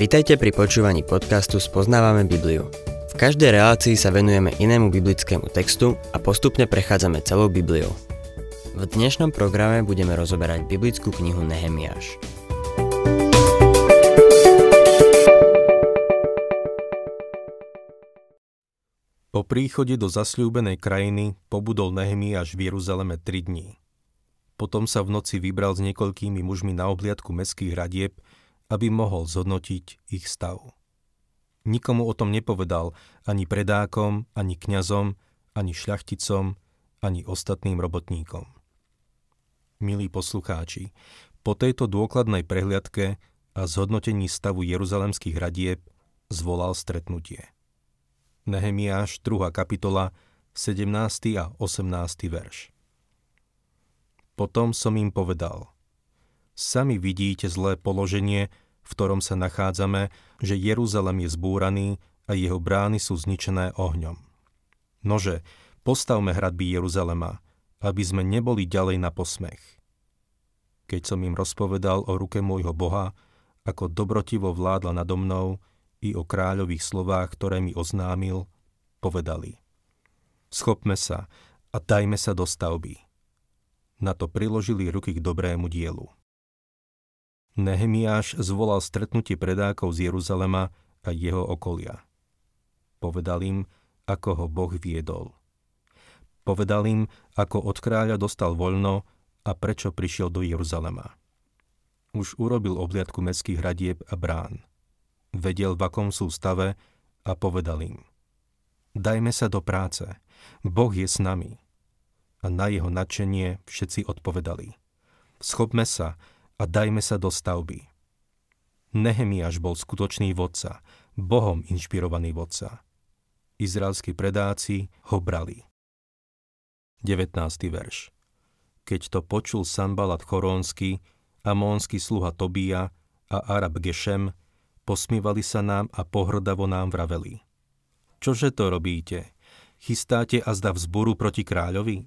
Vitajte pri počúvaní podcastu Spoznávame Bibliu. V každej relácii sa venujeme inému biblickému textu a postupne prechádzame celou Bibliou. V dnešnom programe budeme rozoberať biblickú knihu Nehemiáš. Po príchode do zasľúbenej krajiny pobudol Nehemiáš v Jeruzaleme 3 dní. Potom sa v noci vybral s niekoľkými mužmi na obliadku meských radieb, aby mohol zhodnotiť ich stav. Nikomu o tom nepovedal ani predákom, ani kňazom, ani šľachticom, ani ostatným robotníkom. Milí poslucháči, po tejto dôkladnej prehliadke a zhodnotení stavu jeruzalemských radieb zvolal stretnutie. Nehemiáš 2. kapitola 17. a 18. verš. Potom som im povedal, sami vidíte zlé položenie, v ktorom sa nachádzame, že Jeruzalem je zbúraný a jeho brány sú zničené ohňom. Nože, postavme hradby Jeruzalema, aby sme neboli ďalej na posmech. Keď som im rozpovedal o ruke môjho Boha, ako dobrotivo vládla nado mnou i o kráľových slovách, ktoré mi oznámil, povedali. Schopme sa a dajme sa do stavby na to priložili ruky k dobrému dielu. Nehemiáš zvolal stretnutie predákov z Jeruzalema a jeho okolia. Povedal im, ako ho Boh viedol. Povedal im, ako od kráľa dostal voľno a prečo prišiel do Jeruzalema. Už urobil obliadku mestských hradieb a brán. Vedel, v akom sú stave a povedal im. Dajme sa do práce. Boh je s nami a na jeho nadšenie všetci odpovedali. Schopme sa a dajme sa do stavby. Nehemiáš bol skutočný vodca, Bohom inšpirovaný vodca. Izraelskí predáci ho brali. 19. verš Keď to počul Sanbalat Chorónsky, Amónsky sluha Tobia a Arab Gešem, posmívali sa nám a pohrdavo nám vraveli. Čože to robíte? Chystáte a zda vzboru proti kráľovi?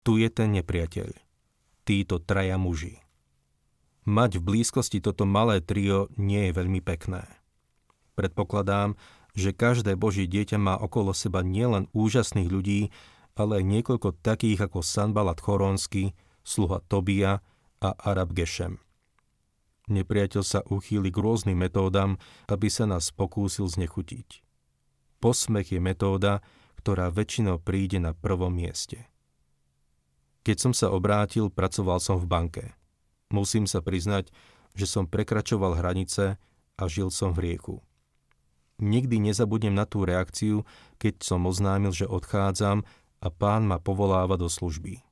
Tu je ten nepriateľ. Títo traja muži. Mať v blízkosti toto malé trio nie je veľmi pekné. Predpokladám, že každé Božie dieťa má okolo seba nielen úžasných ľudí, ale aj niekoľko takých ako Sanbalat Choronsky, sluha Tobia a Arab Gešem. Nepriateľ sa uchýli k rôznym metódam, aby sa nás pokúsil znechutiť. Posmech je metóda, ktorá väčšinou príde na prvom mieste. Keď som sa obrátil, pracoval som v banke. Musím sa priznať, že som prekračoval hranice a žil som v rieku. Nikdy nezabudnem na tú reakciu, keď som oznámil, že odchádzam a pán ma povoláva do služby.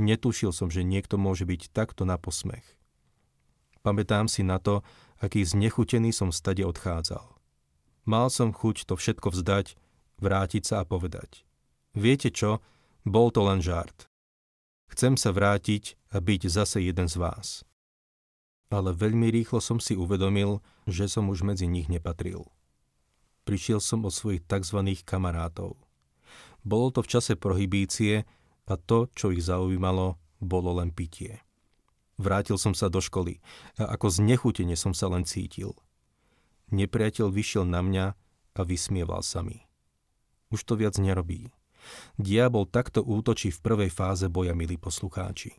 Netušil som, že niekto môže byť takto na posmech. Pamätám si na to, aký znechutený som stade odchádzal. Mal som chuť to všetko vzdať, vrátiť sa a povedať. Viete čo, bol to len žart. Chcem sa vrátiť a byť zase jeden z vás. Ale veľmi rýchlo som si uvedomil, že som už medzi nich nepatril. Prišiel som o svojich tzv. kamarátov. Bolo to v čase prohibície a to, čo ich zaujímalo, bolo len pitie. Vrátil som sa do školy a ako znechutene som sa len cítil. Nepriateľ vyšiel na mňa a vysmieval sa mi. Už to viac nerobí. Diabol takto útočí v prvej fáze boja, milí poslucháči.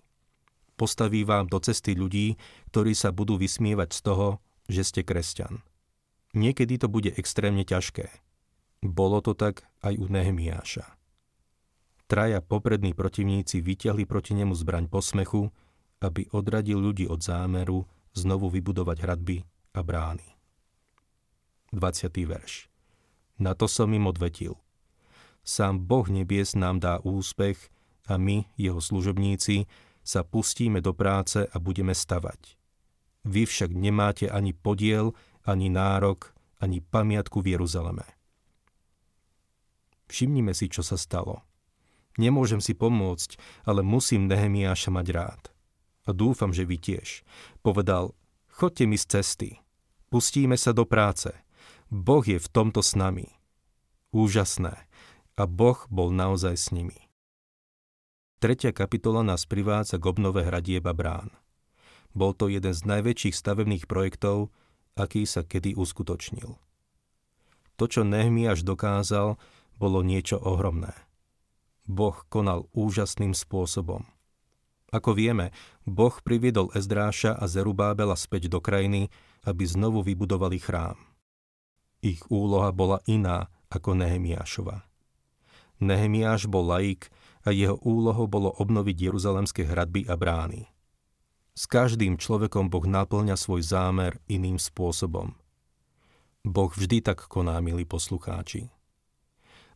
Postaví vám do cesty ľudí, ktorí sa budú vysmievať z toho, že ste kresťan. Niekedy to bude extrémne ťažké. Bolo to tak aj u Nehemiáša. Traja poprední protivníci vyťahli proti nemu zbraň posmechu, aby odradil ľudí od zámeru znovu vybudovať hradby a brány. 20. verš. Na to som im odvetil – Sám Boh nebies nám dá úspech a my, jeho služobníci, sa pustíme do práce a budeme stavať. Vy však nemáte ani podiel, ani nárok, ani pamiatku v Jeruzaleme. Všimnime si, čo sa stalo. Nemôžem si pomôcť, ale musím Nehemiáša mať rád. A dúfam, že vy tiež. Povedal, chodte mi z cesty. Pustíme sa do práce. Boh je v tomto s nami. Úžasné a Boh bol naozaj s nimi. Tretia kapitola nás privádza k obnove hradieb a brán. Bol to jeden z najväčších stavebných projektov, aký sa kedy uskutočnil. To, čo Nehemiáš dokázal, bolo niečo ohromné. Boh konal úžasným spôsobom. Ako vieme, Boh priviedol Ezdráša a Zerubábela späť do krajiny, aby znovu vybudovali chrám. Ich úloha bola iná ako Nehemiášova. Nehemiáš bol laik a jeho úlohou bolo obnoviť jeruzalemské hradby a brány. S každým človekom Boh naplňa svoj zámer iným spôsobom. Boh vždy tak koná, milí poslucháči.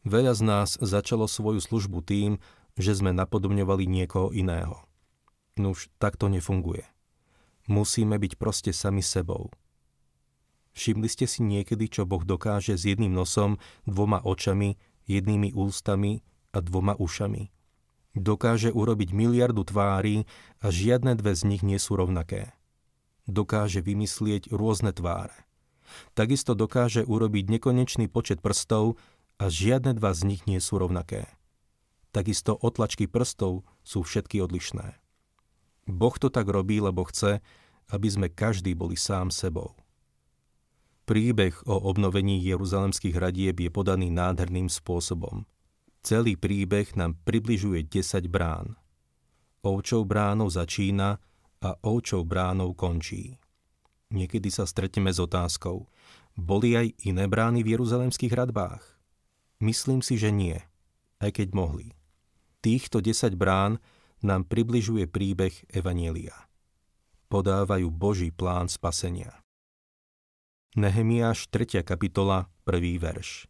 Veľa z nás začalo svoju službu tým, že sme napodobňovali niekoho iného. Nuž, tak to nefunguje. Musíme byť proste sami sebou. Všimli ste si niekedy, čo Boh dokáže s jedným nosom, dvoma očami, jednými ústami a dvoma ušami? Dokáže urobiť miliardu tvári a žiadne dve z nich nie sú rovnaké. Dokáže vymyslieť rôzne tváre. Takisto dokáže urobiť nekonečný počet prstov a žiadne dva z nich nie sú rovnaké. Takisto otlačky prstov sú všetky odlišné. Boh to tak robí, lebo chce, aby sme každý boli sám sebou. Príbeh o obnovení jeruzalemských hradieb je podaný nádherným spôsobom. Celý príbeh nám približuje 10 brán. Ovčou bránou začína a ovčou bránou končí. Niekedy sa stretneme s otázkou, boli aj iné brány v jeruzalemských hradbách? Myslím si, že nie, aj keď mohli. Týchto 10 brán nám približuje príbeh Evanielia. Podávajú Boží plán spasenia. Nehemiáš 3. kapitola, 1. verš.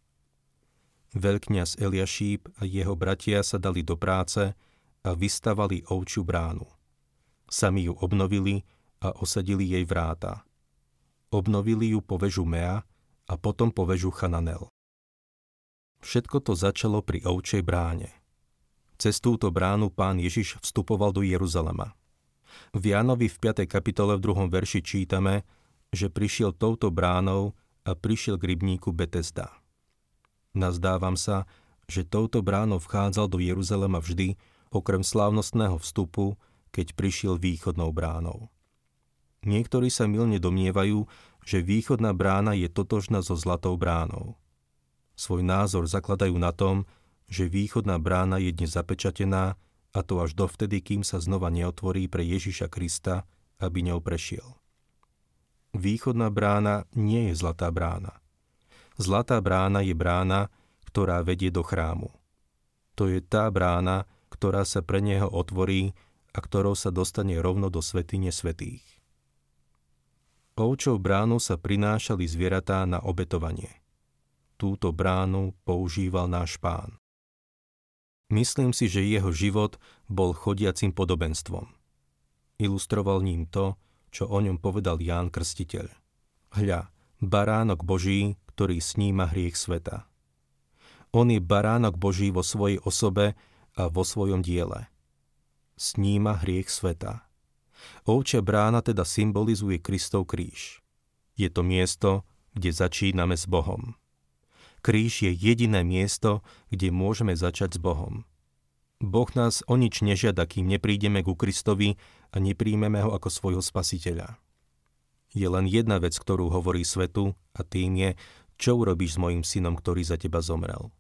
Veľkňaz Eliašíp a jeho bratia sa dali do práce a vystavali ovčiu bránu. Sami ju obnovili a osadili jej vráta. Obnovili ju po vežu Mea a potom po vežu Chananel. Všetko to začalo pri ovčej bráne. Cez túto bránu pán Ježiš vstupoval do Jeruzalema. V Jánovi v 5. kapitole v 2. verši čítame, že prišiel touto bránou a prišiel k rybníku Betesda. Nazdávam sa, že touto bránou vchádzal do Jeruzalema vždy, okrem slávnostného vstupu, keď prišiel východnou bránou. Niektorí sa milne domnievajú, že východná brána je totožná so zlatou bránou. Svoj názor zakladajú na tom, že východná brána je dnes zapečatená a to až dovtedy, kým sa znova neotvorí pre Ježiša Krista, aby ňou prešiel. Východná brána nie je zlatá brána. Zlatá brána je brána, ktorá vedie do chrámu. To je tá brána, ktorá sa pre neho otvorí a ktorou sa dostane rovno do svetine svetých. Ovčou bránu sa prinášali zvieratá na obetovanie – túto bránu používal náš pán. Myslím si, že jeho život bol chodiacim podobenstvom. Ilustroval ním to, čo o ňom povedal Ján Krstiteľ. Hľa, baránok Boží, ktorý sníma hriech sveta. On je baránok Boží vo svojej osobe a vo svojom diele. Sníma hriech sveta. Ovčia brána teda symbolizuje Kristov kríž. Je to miesto, kde začíname s Bohom. Kríž je jediné miesto, kde môžeme začať s Bohom. Boh nás o nič nežiada, kým neprídeme ku Kristovi a nepríjmeme ho ako svojho spasiteľa. Je len jedna vec, ktorú hovorí svetu a tým je, čo urobíš s mojim synom, ktorý za teba zomrel.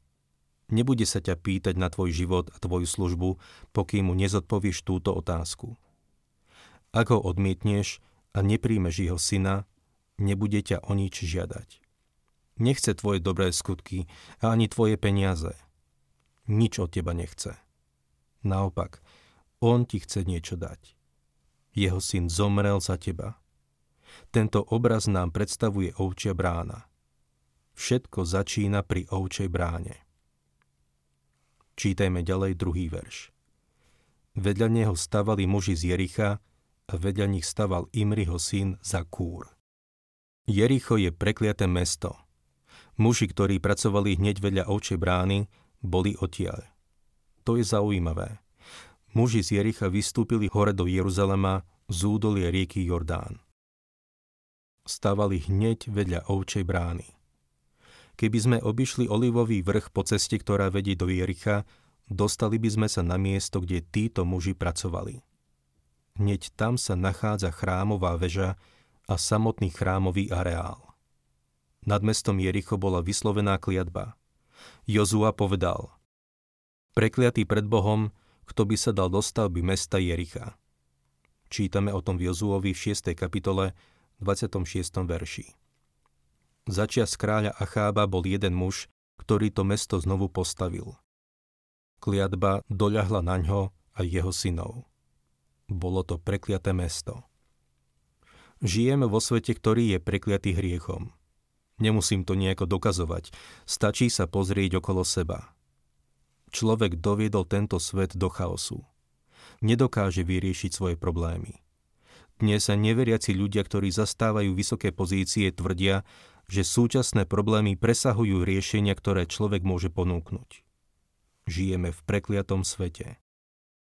Nebude sa ťa pýtať na tvoj život a tvoju službu, pokým mu nezodpovieš túto otázku. Ak ho odmietneš a nepríjmeš jeho syna, nebude ťa o nič žiadať. Nechce tvoje dobré skutky a ani tvoje peniaze. Nič od teba nechce. Naopak, on ti chce niečo dať. Jeho syn zomrel za teba. Tento obraz nám predstavuje ovčia brána. Všetko začína pri ovčej bráne. Čítajme ďalej druhý verš. Vedľa neho stavali muži z Jericha a vedľa nich staval Imriho syn Zakúr. Jericho je prekliaté mesto – Muži, ktorí pracovali hneď vedľa ovčej brány, boli odtiaľ. To je zaujímavé. Muži z Jericha vystúpili hore do Jeruzalema z údolie rieky Jordán. Stavali hneď vedľa ovčej brány. Keby sme obišli olivový vrch po ceste, ktorá vedie do Jericha, dostali by sme sa na miesto, kde títo muži pracovali. Hneď tam sa nachádza chrámová väža a samotný chrámový areál. Nad mestom Jericho bola vyslovená kliatba. Jozua povedal, prekliatý pred Bohom, kto by sa dal do stavby mesta Jericha. Čítame o tom v Jozuovi v 6. kapitole 26. verši. Začias kráľa Achába bol jeden muž, ktorý to mesto znovu postavil. Kliatba doľahla na ňo a jeho synov. Bolo to prekliaté mesto. Žijeme vo svete, ktorý je prekliatý hriechom. Nemusím to nejako dokazovať, stačí sa pozrieť okolo seba. Človek doviedol tento svet do chaosu. Nedokáže vyriešiť svoje problémy. Dnes sa neveriaci ľudia, ktorí zastávajú vysoké pozície, tvrdia, že súčasné problémy presahujú riešenia, ktoré človek môže ponúknuť. Žijeme v prekliatom svete.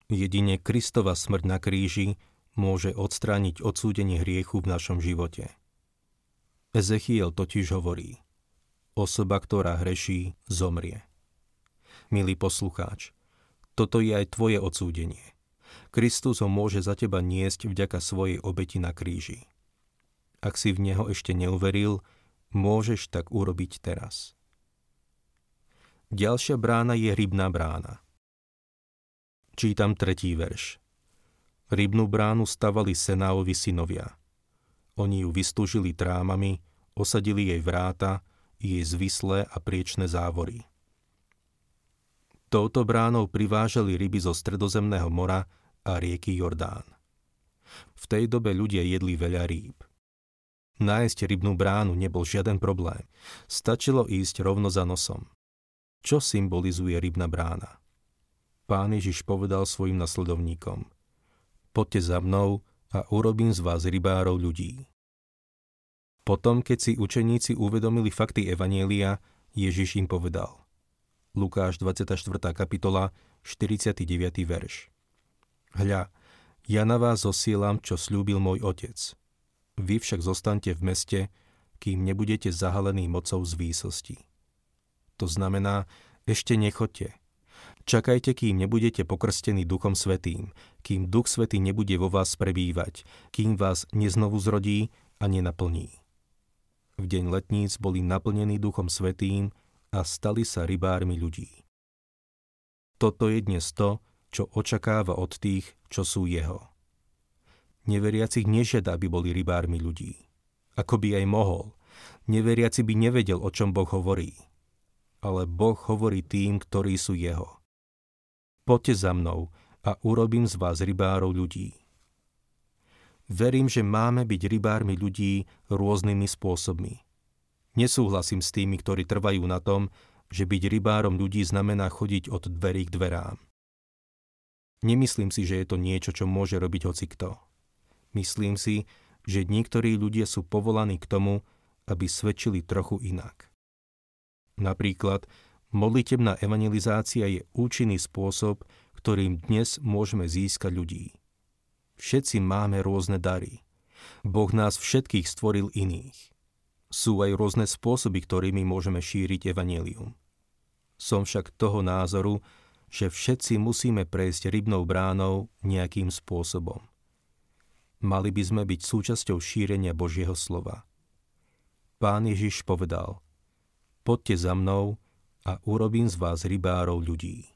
Jedine Kristova smrť na kríži môže odstrániť odsúdenie hriechu v našom živote. Ezechiel totiž hovorí, osoba, ktorá hreší, zomrie. Milý poslucháč, toto je aj tvoje odsúdenie. Kristus ho môže za teba niesť vďaka svojej obeti na kríži. Ak si v Neho ešte neuveril, môžeš tak urobiť teraz. Ďalšia brána je rybná brána. Čítam tretí verš. Rybnú bránu stavali Senáovi synovia – oni ju vystúžili trámami, osadili jej vráta, jej zvislé a priečné závory. Touto bránou privážali ryby zo Stredozemného mora a rieky Jordán. V tej dobe ľudia jedli veľa rýb. Nájsť rybnú bránu nebol žiaden problém. Stačilo ísť rovno za nosom. Čo symbolizuje rybná brána? Pán Ježiš povedal svojim nasledovníkom. Poďte za mnou a urobím z vás rybárov ľudí. Potom, keď si učeníci uvedomili fakty Evanielia, Ježiš im povedal. Lukáš 24. kapitola, 49. verš. Hľa, ja na vás zosielam, čo slúbil môj otec. Vy však zostaňte v meste, kým nebudete zahalení mocou z výsosti. To znamená, ešte nechoďte, Čakajte, kým nebudete pokrstení Duchom Svetým, kým Duch Svetý nebude vo vás prebývať, kým vás neznovu zrodí a nenaplní. V deň letníc boli naplnení Duchom Svetým a stali sa rybármi ľudí. Toto je dnes to, čo očakáva od tých, čo sú jeho. Neveriacich nežiada, aby boli rybármi ľudí. Ako by aj mohol. Neveriaci by nevedel, o čom Boh hovorí. Ale Boh hovorí tým, ktorí sú jeho. Poďte za mnou a urobím z vás rybárov ľudí. Verím, že máme byť rybármi ľudí rôznymi spôsobmi. Nesúhlasím s tými, ktorí trvajú na tom, že byť rybárom ľudí znamená chodiť od dverí k dverám. Nemyslím si, že je to niečo, čo môže robiť hocikto. Myslím si, že niektorí ľudia sú povolaní k tomu, aby svedčili trochu inak. Napríklad Modlitebná evangelizácia je účinný spôsob, ktorým dnes môžeme získať ľudí. Všetci máme rôzne dary. Boh nás všetkých stvoril iných. Sú aj rôzne spôsoby, ktorými môžeme šíriť evanelium. Som však toho názoru, že všetci musíme prejsť rybnou bránou nejakým spôsobom. Mali by sme byť súčasťou šírenia Božieho slova. Pán Ježiš povedal, poďte za mnou a urobím z vás rybárov ľudí.